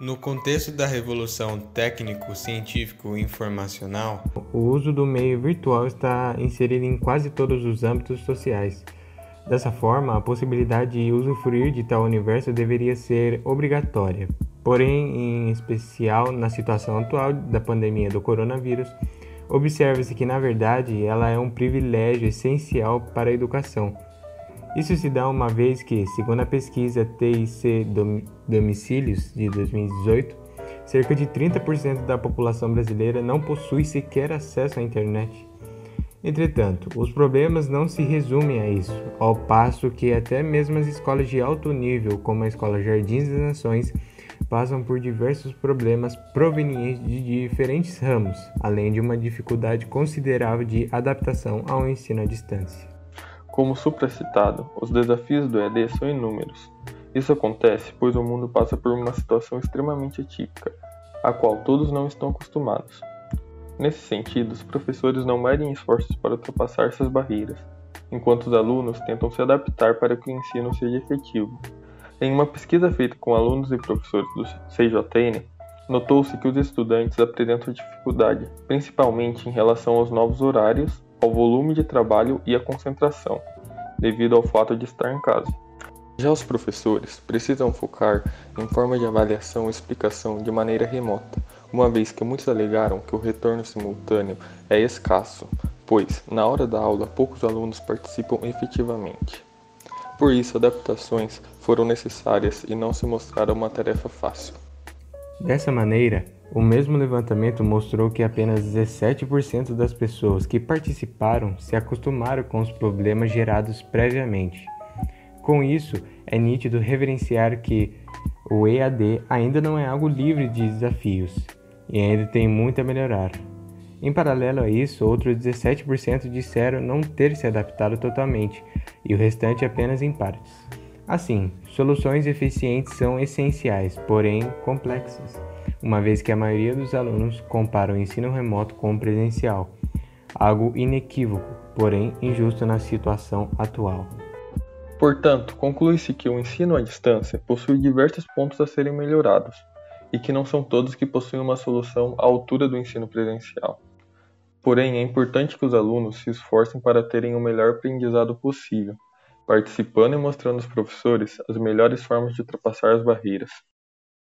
No contexto da revolução técnico-científico-informacional, o uso do meio virtual está inserido em quase todos os âmbitos sociais. Dessa forma, a possibilidade de usufruir de tal universo deveria ser obrigatória. Porém, em especial na situação atual da pandemia do coronavírus, observa-se que, na verdade, ela é um privilégio essencial para a educação isso se dá uma vez que, segundo a pesquisa TIC Domicílios de 2018, cerca de 30% da população brasileira não possui sequer acesso à internet. Entretanto, os problemas não se resumem a isso, ao passo que até mesmo as escolas de alto nível, como a Escola Jardins das Nações, passam por diversos problemas provenientes de diferentes ramos, além de uma dificuldade considerável de adaptação ao ensino à distância. Como supracitado, os desafios do EAD são inúmeros. Isso acontece pois o mundo passa por uma situação extremamente atípica, a qual todos não estão acostumados. Nesse sentido, os professores não medem esforços para ultrapassar essas barreiras, enquanto os alunos tentam se adaptar para que o ensino seja efetivo. Em uma pesquisa feita com alunos e professores do CJN, notou-se que os estudantes apresentam dificuldade, principalmente em relação aos novos horários ao volume de trabalho e à concentração, devido ao fato de estar em casa. Já os professores precisam focar em forma de avaliação e explicação de maneira remota, uma vez que muitos alegaram que o retorno simultâneo é escasso, pois, na hora da aula, poucos alunos participam efetivamente. Por isso, adaptações foram necessárias e não se mostraram uma tarefa fácil. Dessa maneira, o mesmo levantamento mostrou que apenas 17% das pessoas que participaram se acostumaram com os problemas gerados previamente. Com isso, é nítido reverenciar que o EAD ainda não é algo livre de desafios e ainda tem muito a melhorar. Em paralelo a isso, outros 17% disseram não ter se adaptado totalmente e o restante apenas em partes. Assim, soluções eficientes são essenciais, porém complexas, uma vez que a maioria dos alunos compara o ensino remoto com o presencial, algo inequívoco, porém injusto na situação atual. Portanto, conclui-se que o ensino à distância possui diversos pontos a serem melhorados e que não são todos que possuem uma solução à altura do ensino presencial. Porém, é importante que os alunos se esforcem para terem o melhor aprendizado possível participando e mostrando aos professores as melhores formas de ultrapassar as barreiras.